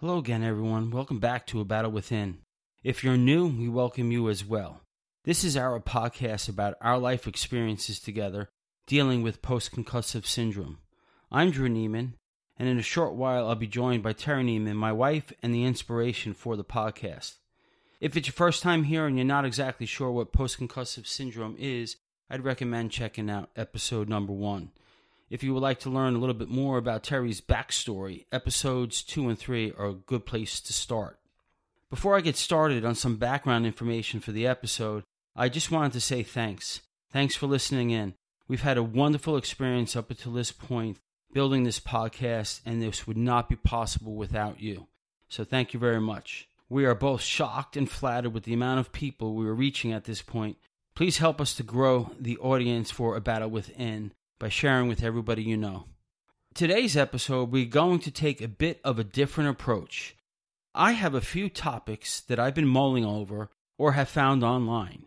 Hello again, everyone. Welcome back to A Battle Within. If you're new, we welcome you as well. This is our podcast about our life experiences together dealing with post concussive syndrome. I'm Drew Neiman, and in a short while, I'll be joined by Terry Neiman, my wife, and the inspiration for the podcast. If it's your first time here and you're not exactly sure what post concussive syndrome is, I'd recommend checking out episode number one. If you would like to learn a little bit more about Terry's backstory, episodes two and three are a good place to start. Before I get started on some background information for the episode, I just wanted to say thanks. Thanks for listening in. We've had a wonderful experience up until this point building this podcast, and this would not be possible without you. So thank you very much. We are both shocked and flattered with the amount of people we are reaching at this point. Please help us to grow the audience for A Battle Within by sharing with everybody you know. Today's episode, we're going to take a bit of a different approach. I have a few topics that I've been mulling over or have found online.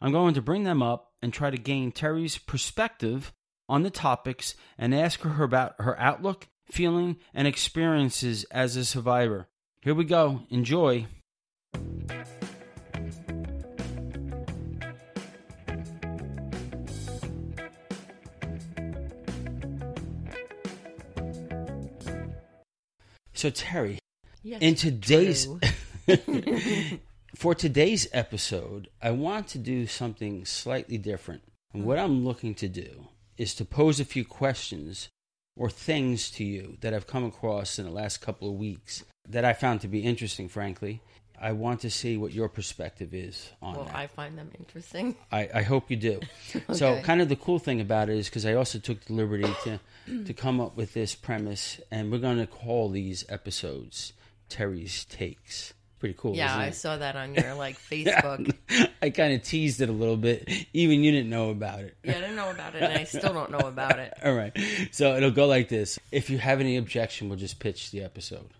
I'm going to bring them up and try to gain Terry's perspective on the topics and ask her about her outlook, feeling, and experiences as a survivor. Here we go. Enjoy. So, Terry, Yes, in today's for today's episode, I want to do something slightly different. And what I'm looking to do is to pose a few questions or things to you that I've come across in the last couple of weeks that I found to be interesting, frankly. I want to see what your perspective is on well, that. I find them interesting. I, I hope you do. So, kind of the cool thing about it is because I also took the liberty to to come up with this premise, and we're going to call these episodes Terry's takes. Pretty cool. yeah, I it? saw that on your like Facebook. I kind of teased it a little bit. Even you didn't know about it. yeah, I didn't know about it, and I still don't know about it. All right. So it'll go like this. If you have any objection, we'll just pitch the episode.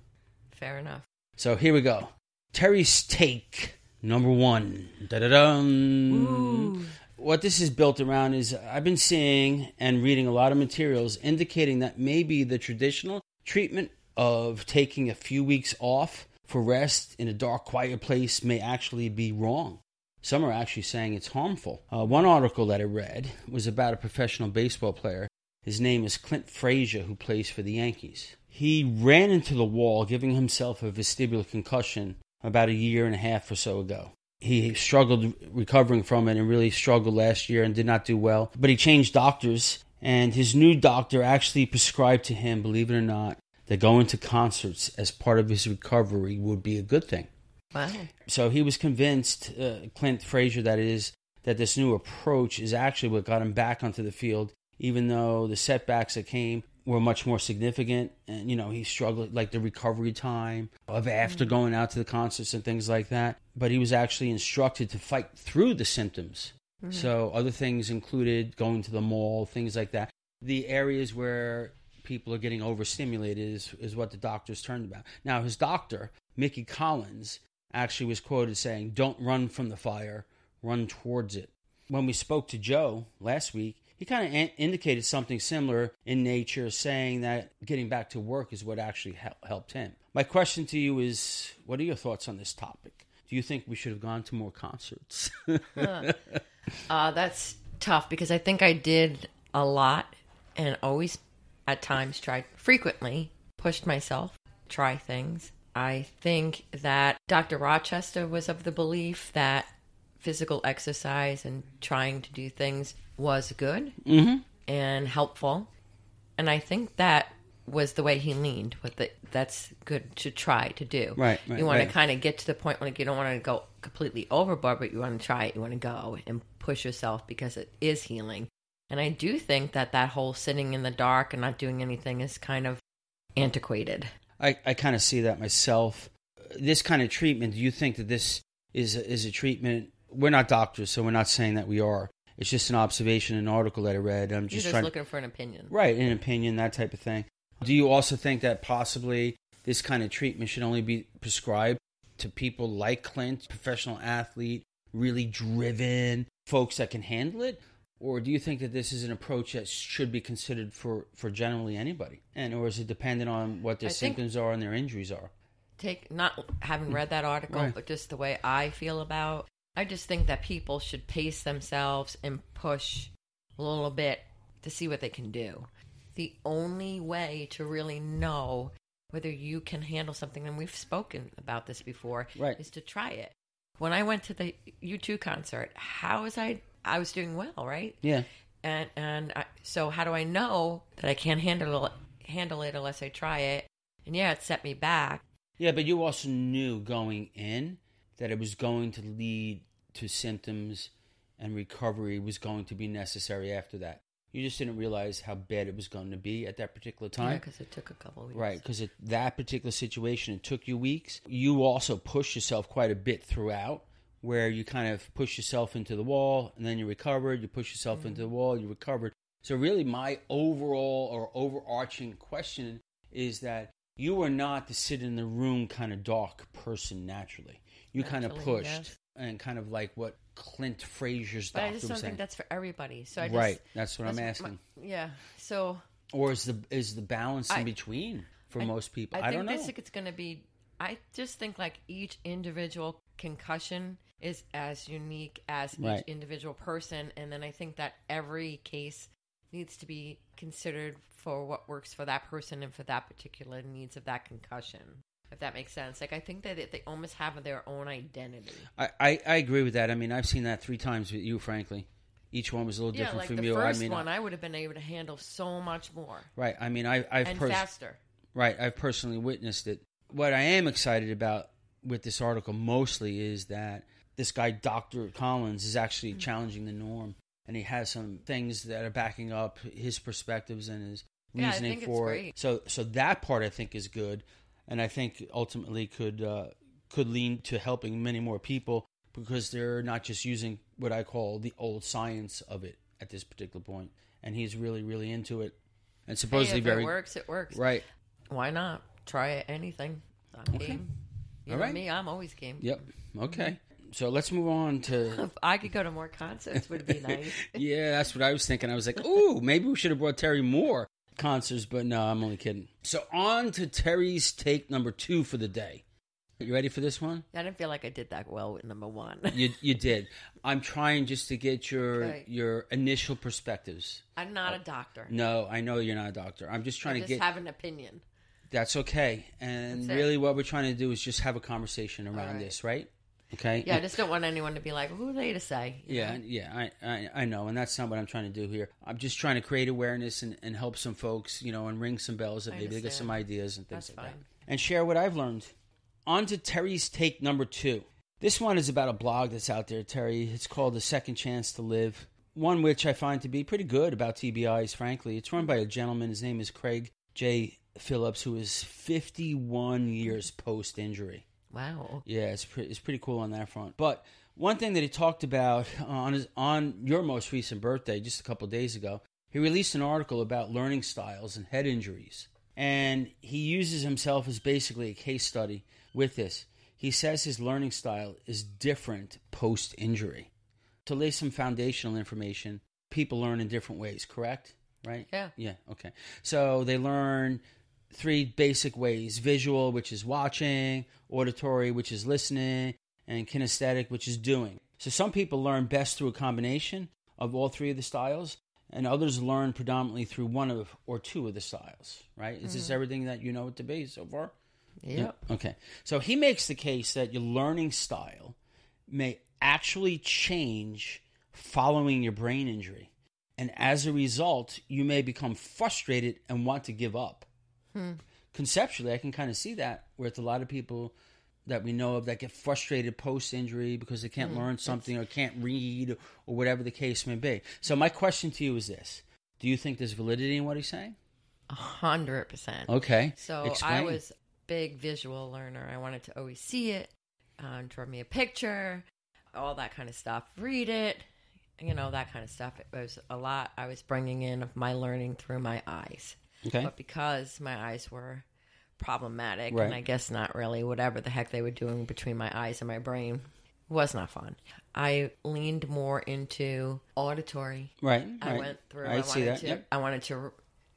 Fair enough. So here we go. Terry's take number one. Da-da-dum. What this is built around is I've been seeing and reading a lot of materials indicating that maybe the traditional treatment of taking a few weeks off for rest in a dark, quiet place may actually be wrong. Some are actually saying it's harmful. Uh, one article that I read was about a professional baseball player. His name is Clint Frazier, who plays for the Yankees. He ran into the wall, giving himself a vestibular concussion about a year and a half or so ago. He struggled recovering from it and really struggled last year and did not do well. But he changed doctors, and his new doctor actually prescribed to him, believe it or not, that going to concerts as part of his recovery would be a good thing. Wow. So he was convinced, uh, Clint Frazier, that is, that this new approach is actually what got him back onto the field, even though the setbacks that came were much more significant. And, you know, he struggled, like the recovery time of after mm-hmm. going out to the concerts and things like that. But he was actually instructed to fight through the symptoms. Mm-hmm. So other things included going to the mall, things like that. The areas where people are getting overstimulated is, is what the doctors turned about. Now, his doctor, Mickey Collins, actually was quoted saying, Don't run from the fire, run towards it. When we spoke to Joe last week, he kind of in- indicated something similar in nature, saying that getting back to work is what actually hel- helped him. My question to you is what are your thoughts on this topic? Do you think we should have gone to more concerts? Uh, that's tough because I think I did a lot and always, at times, tried frequently, pushed myself, try things. I think that Dr. Rochester was of the belief that physical exercise and trying to do things was good mm-hmm. and helpful. And I think that was the way he leaned with it. That's good to try to do. Right, right, you want right. to kind of get to the point when you don't want to go completely overboard, but you want to try it. You want to go and push yourself because it is healing. And I do think that that whole sitting in the dark and not doing anything is kind of antiquated. I, I kind of see that myself. This kind of treatment, do you think that this is a, is a treatment? We're not doctors, so we're not saying that we are. It's just an observation, an article that I read. I'm just just trying looking for an opinion. Right, an opinion, that type of thing. Do you also think that possibly this kind of treatment should only be prescribed to people like Clint, professional athlete, really driven folks that can handle it? Or do you think that this is an approach that should be considered for, for generally anybody? And or is it dependent on what their I symptoms are and their injuries are? take not having read that article, Right. but just the way I feel about. I just think that people should pace themselves and push a little bit to see what they can do. The only way to really know whether you can handle something, and we've spoken about this before, Right. is to try it. When I went to the U2 concert, how was I? I was doing well, right? Yeah. and and I, so how do I know that I can't handle it, handle it unless I try it? And yeah, it set me back. Yeah, but you also knew going in that it was going to lead to symptoms and recovery was going to be necessary after that. You just didn't realize how bad it was going to be at that particular Yeah, time. because it took a couple of weeks. Right, because that particular situation, it took you weeks. You also pushed yourself quite a bit throughout, where you kind of push yourself into the wall and then you recovered. You push yourself mm. into the wall, you recovered. So, really, my overall or overarching question is that you are not the sit in the room kind of dark person naturally. You kind of pushed yes. and kind of like what Clint Frazier's But I just don't saying. think that's for everybody. So I just, right, that's what I'm asking. my- yeah. So or is the is the balance in I- between for I- most people? I, I, think don't know. this it's going to be. I just think like each individual concussion is as unique as Right. each individual person, and then I think that every case needs to be considered for what works for that person and for that particular needs of that concussion. If that makes sense, like I think that they- almost have their own identity. I, I, I agree with that. I mean, I've seen that three times with you, frankly. Each one was a little Yeah, different like from the you. first I mean, one, I would have been able to handle so much more right. I mean, I, I've and pers- faster. right. I've personally witnessed it. What I am excited about with this article mostly is that this guy, Doctor Collins, is actually Mm-hmm. challenging the norm, and he has some things that are backing up his perspectives and his Yeah, I reasoning think it's for it. So, so that part I think is good, and I think ultimately could uh, could lean to helping many more people because they're not just using what I call the old science of it at this particular point, and he's really really into it, and Hey, supposedly if very it works, it works. right. Why not try it? Anything. I'm Okay. game. You All know right. me, I'm always game. Yep. Okay. So let's move on to. If I could go to more concerts, would be nice. yeah, that's what I was thinking. I was like, ooh, maybe we should have brought Terry more concerts, but no, I'm only kidding. So on to Terry's take number two for the day. You ready for this one? I didn't feel like I did that well with number one. You you did. I'm trying just to get your Right. your initial perspectives. I'm not uh, a doctor. No, I know you're not a doctor. I'm just I trying to get. just get. have an opinion. That's okay. And That's really, what we're trying to do is just have a conversation around right. this, right? Okay. Yeah, I just don't want anyone to be like, "Who are they to say?" Yeah, yeah, I, I I know, and that's not what I'm trying to do here. I'm just trying to create awareness and, and help some folks, you know, and ring some bells that I maybe they get some ideas and things That's like fine. that, and share what I've learned. On to Terry's take number two. This one is about a blog that's out there, Terry. It's called The Second Chance to Live. One which I find to be pretty good about TBIs, frankly. It's run by a gentleman. His name is Craig J. Phillips, who is 51 years post injury. Wow. Yeah, it's pretty, it's pretty cool on that front. But one thing that he talked about uh, on his, on your most recent birthday, just a couple of days ago, he released an article about learning styles and head injuries, and he uses himself as basically a case study with this. He says his learning style is different post injury. To lay some foundational information, people learn in different ways. Correct? Right? Yeah. Yeah, okay. So they learn three basic ways visual, which is watching, auditory, which is listening, and kinesthetic, which is doing. So some people learn best through a combination of all three of the styles, and others learn predominantly through one of or two of the styles, right? Is this mm. everything that you know it to be so far? Yep. Okay. So he makes the case that your learning style may actually change following your brain injury. And as a result, you may become frustrated and want to give up. Conceptually, I can kind of see that with a lot of people that we know of that get frustrated post injury because they can't learn something or can't read or whatever the case may be. So, my question to you is this Do you think there's validity in what he's saying? A hundred percent. Okay. So I was a big visual learner. I wanted to always see it, um, draw me a picture, all that kind of stuff. Read it, you know, that kind of stuff. It was a lot I was bringing in of my learning through my eyes. Okay. But because my eyes were problematic, Right. and I guess not really, whatever the heck they were doing between my eyes and my brain was not fun. I leaned more into auditory. Right. I right. went through. I, I, see wanted that. to. Yep. I wanted to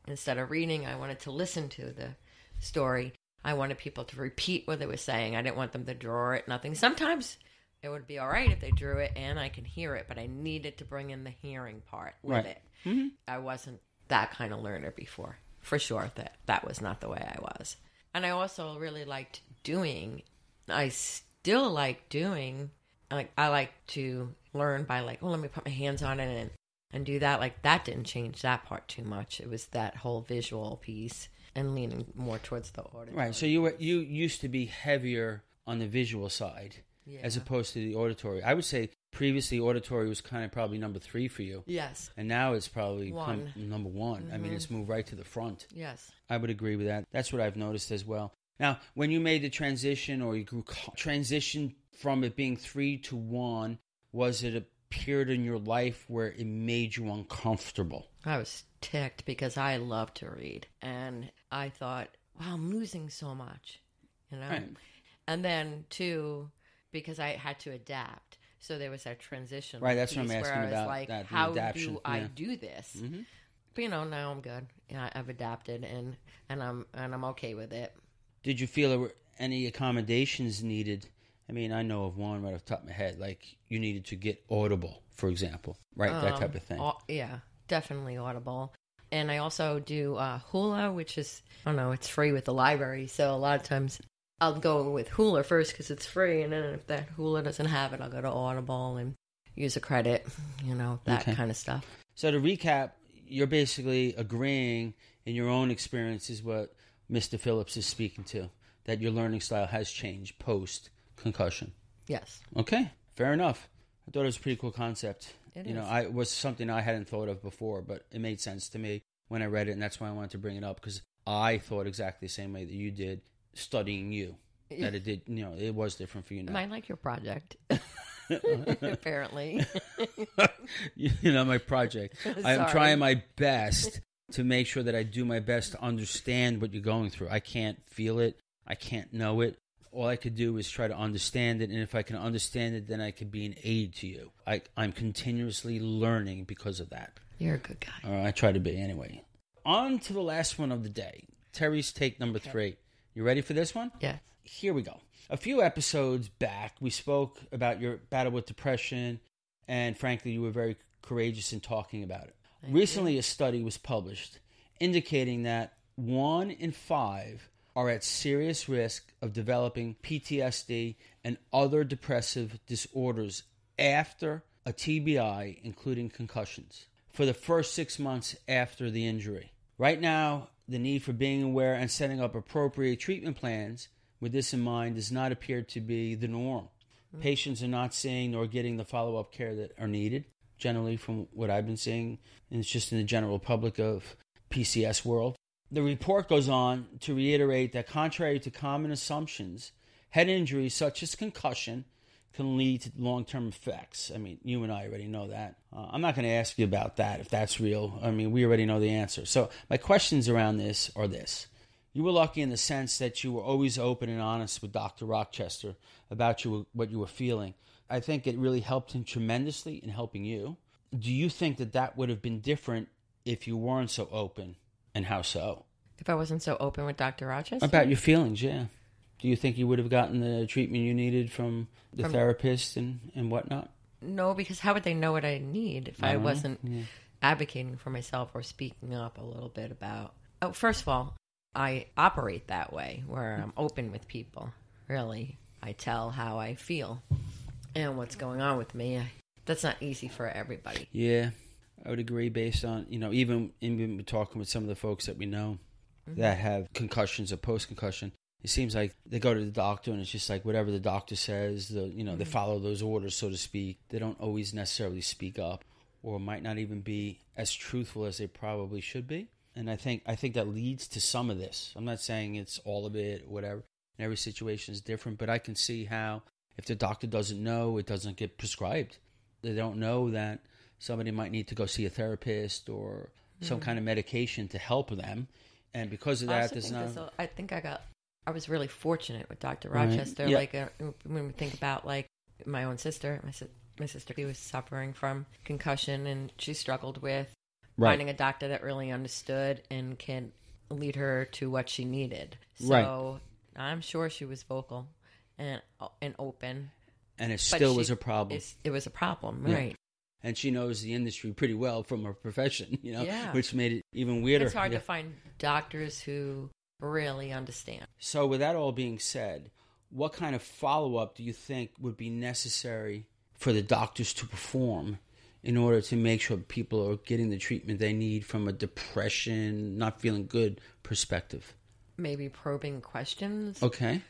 instead of reading, I wanted to listen to the story. I wanted people to repeat what they were saying. I didn't want them to draw it, nothing. Sometimes it would be all right if they drew it and I can hear it, but I needed to bring in the hearing part with Right. it. Mm-hmm. I wasn't that kind of learner before, for sure. That that was not the way I was, and I also really liked doing. I still like doing. Like I like to learn by like, oh, let me put my hands on it and and do that. Like that didn't change that part too much. It was that whole visual piece and leaning more towards the auditory. Right. So you were you used to be heavier on the visual side as opposed to the auditory. I would say previously auditory was kind of probably number three for you, yes, and now it's probably One. Mm-hmm. number one. I mean, it's moved right to the front. yes. I would agree with that. That's what I've noticed as well. Now, when you made the transition or you grew transition from it being three to one, was it a period in your life where it made you uncomfortable? I was ticked because I love to read, and I thought, wow, I'm losing so much, you know. Right. And then too, because I had to adapt, so there was that transition. Right, that's what I'm asking I was about, Like, that, how adaptation, do I yeah. do this? Mhm. But you know, now I'm good. Yeah, I've adapted, and and I'm and I'm okay with it. Did you feel there were any accommodations needed? I mean, I know of one right off the top of my head, like you needed to get audible, for example, right? that Um, type of thing. au- yeah, definitely audible. And I also do uh, Hoopla, which is I don't know, it's free with the library. So a lot of times I'll go with Hoopla first because it's free, and then if that Hoopla doesn't have it, I'll go to Audible and use a credit, you know, that Okay. kind of stuff. So to recap, you're basically agreeing in your own experience is what Mr. Phillips is speaking to, that your learning style has changed post concussion. Yes, Okay, fair enough. I thought it was a pretty cool concept. It you know, is. I it was something I hadn't thought of before, but it made sense to me when I read it, and that's why I wanted to bring it up because I thought exactly the same way that you did studying you. That it did, you know, it was different for you now. I like your project. Apparently, you know my project i'm Sorry. trying my best to make sure that i do my best to understand what you're going through i can't feel it i can't know it all i could do is try to understand it and if i can understand it then i could be an aid to you I, i'm continuously learning because of that you're a good guy. or i try to be anyway on to the last one of the day terry's take number three you ready for this one Yes. here we go. A few episodes back, we spoke about your battle with depression, and frankly, you were very courageous in talking about it. Recently, a study was published indicating that one in five are at serious risk of developing PTSD and other depressive disorders after a TBI, including concussions, for the first six months after the injury. Right now, the need for being aware and setting up appropriate treatment plans with this in mind does not appear to be the norm. Hmm. Patients are not seeing nor getting the follow up care that are needed, generally, from what I've been seeing, and it's just in the general public of PCS world. The report goes on to reiterate that, contrary to common assumptions, head injuries such as concussion can lead to long term effects. I mean, you and I already know that. Uh, I'm not going to ask you about that if that's real. I mean, we already know the answer. So, my questions around this are this. You were lucky in the sense that you were always open and honest with Dr. Rochester about you, what you were feeling. I think it really helped him tremendously in helping you. Do you think that that would have been different if you weren't so open, and how so? If I wasn't so open with Dr. Rochester, About your feelings, yeah. Do you think you would have gotten the treatment you needed from the From- therapist and, and whatnot? no, because how would they know what I need if I, don't wasn't advocating for myself or speaking up a little bit about? Oh, first of all, I operate that way where I'm open with people. Really, I tell how I feel and what's going on with me. That's not easy for everybody. Yeah, I would agree based on, you know, even even talking with some of the folks that we know mm-hmm. that have concussions or post concussion, it seems like they go to the doctor and it's just like whatever the doctor says, the you know, they mm-hmm. follow those orders so to speak. They don't always necessarily speak up or might not even be as truthful as they probably should be. And I think I think that leads to some of this. I'm not saying it's all of it or whatever. And every situation is different, but I can see how if the doctor doesn't know, it doesn't get prescribed. They don't know that somebody might need to go see a therapist or some mm-hmm. kind of medication to help them. And because of I that, there's not. I think I got. I was really fortunate with Dr. Right. Rochester. Yeah. Like uh, when we think about like my own sister, my si- my sister she was suffering from concussion and she struggled with Right. finding a doctor that really understood and can lead her to what she needed. So Right. I'm sure she was vocal and and open. And it still she- was a problem. It was a problem, Yeah. right? And she knows the industry pretty well from her profession, you know, Yeah. which made it even weirder. It's hard Yeah. to find doctors who really understand. So, with that all being said, what kind of follow up do you think would be necessary for the doctors to perform in order to make sure people are getting the treatment they need from a depression, not feeling good perspective? Maybe probing questions, Okay.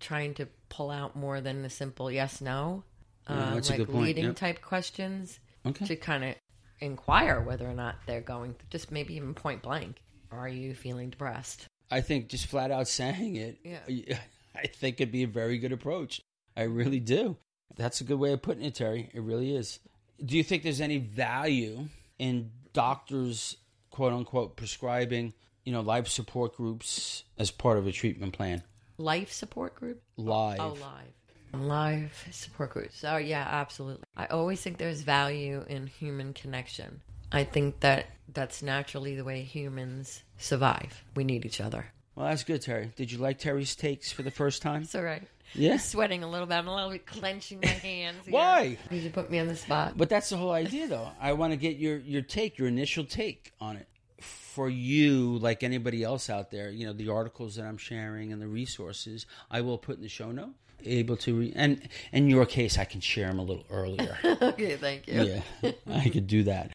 trying to pull out more than a simple yes no. Yeah, uh, that's a like good point, leading yep. type questions Okay. to kind of inquire whether or not they're going, just maybe even point blank. Are you feeling depressed? I think just flat out saying it, Yeah. I think it'd be a very good approach. I really do. That's a good way of putting it, Terry. It really is. Do you think there's any value in doctors, quote unquote, prescribing, you know, life support groups as part of a treatment plan? Life support group? Live. Oh, live. Live support groups. Oh, yeah, absolutely. I always think there's value in human connection. I think that that's naturally the way humans survive. We need each other. Well, that's good, Terry. Did you like Terry's takes for the first time? It's all right. Yeah. I'm sweating a little bit. I'm a little bit clenching my hands. Why? Did you put me on the spot? But that's the whole idea, though. I want to get your your take, your initial take on it. For you, like anybody else out there, you know the articles that I'm sharing and the resources I will put in the show note. Able to, re- and in your case, I can share them a little earlier. okay, thank you. yeah, I could do that.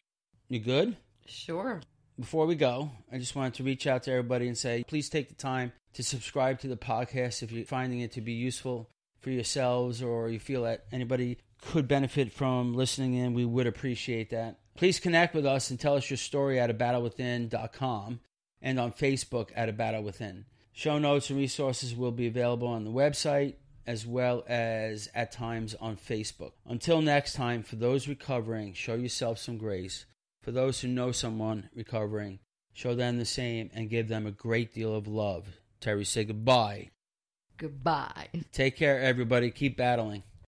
You good? Sure. Before we go, I just wanted to reach out to everybody and say, please take the time to subscribe to the podcast if you're finding it to be useful for yourselves or you feel that anybody could benefit from listening in. We would appreciate that. Please connect with us and tell us your story at abattlewithin.com and on Facebook at A Battle Within. Show notes and resources will be available on the website as well as at times on Facebook. Until next time, for those recovering, show yourself some grace. For those who know someone recovering, show them the same and give them a great deal of love. Terry, say goodbye. Goodbye. Take care, everybody. Keep battling.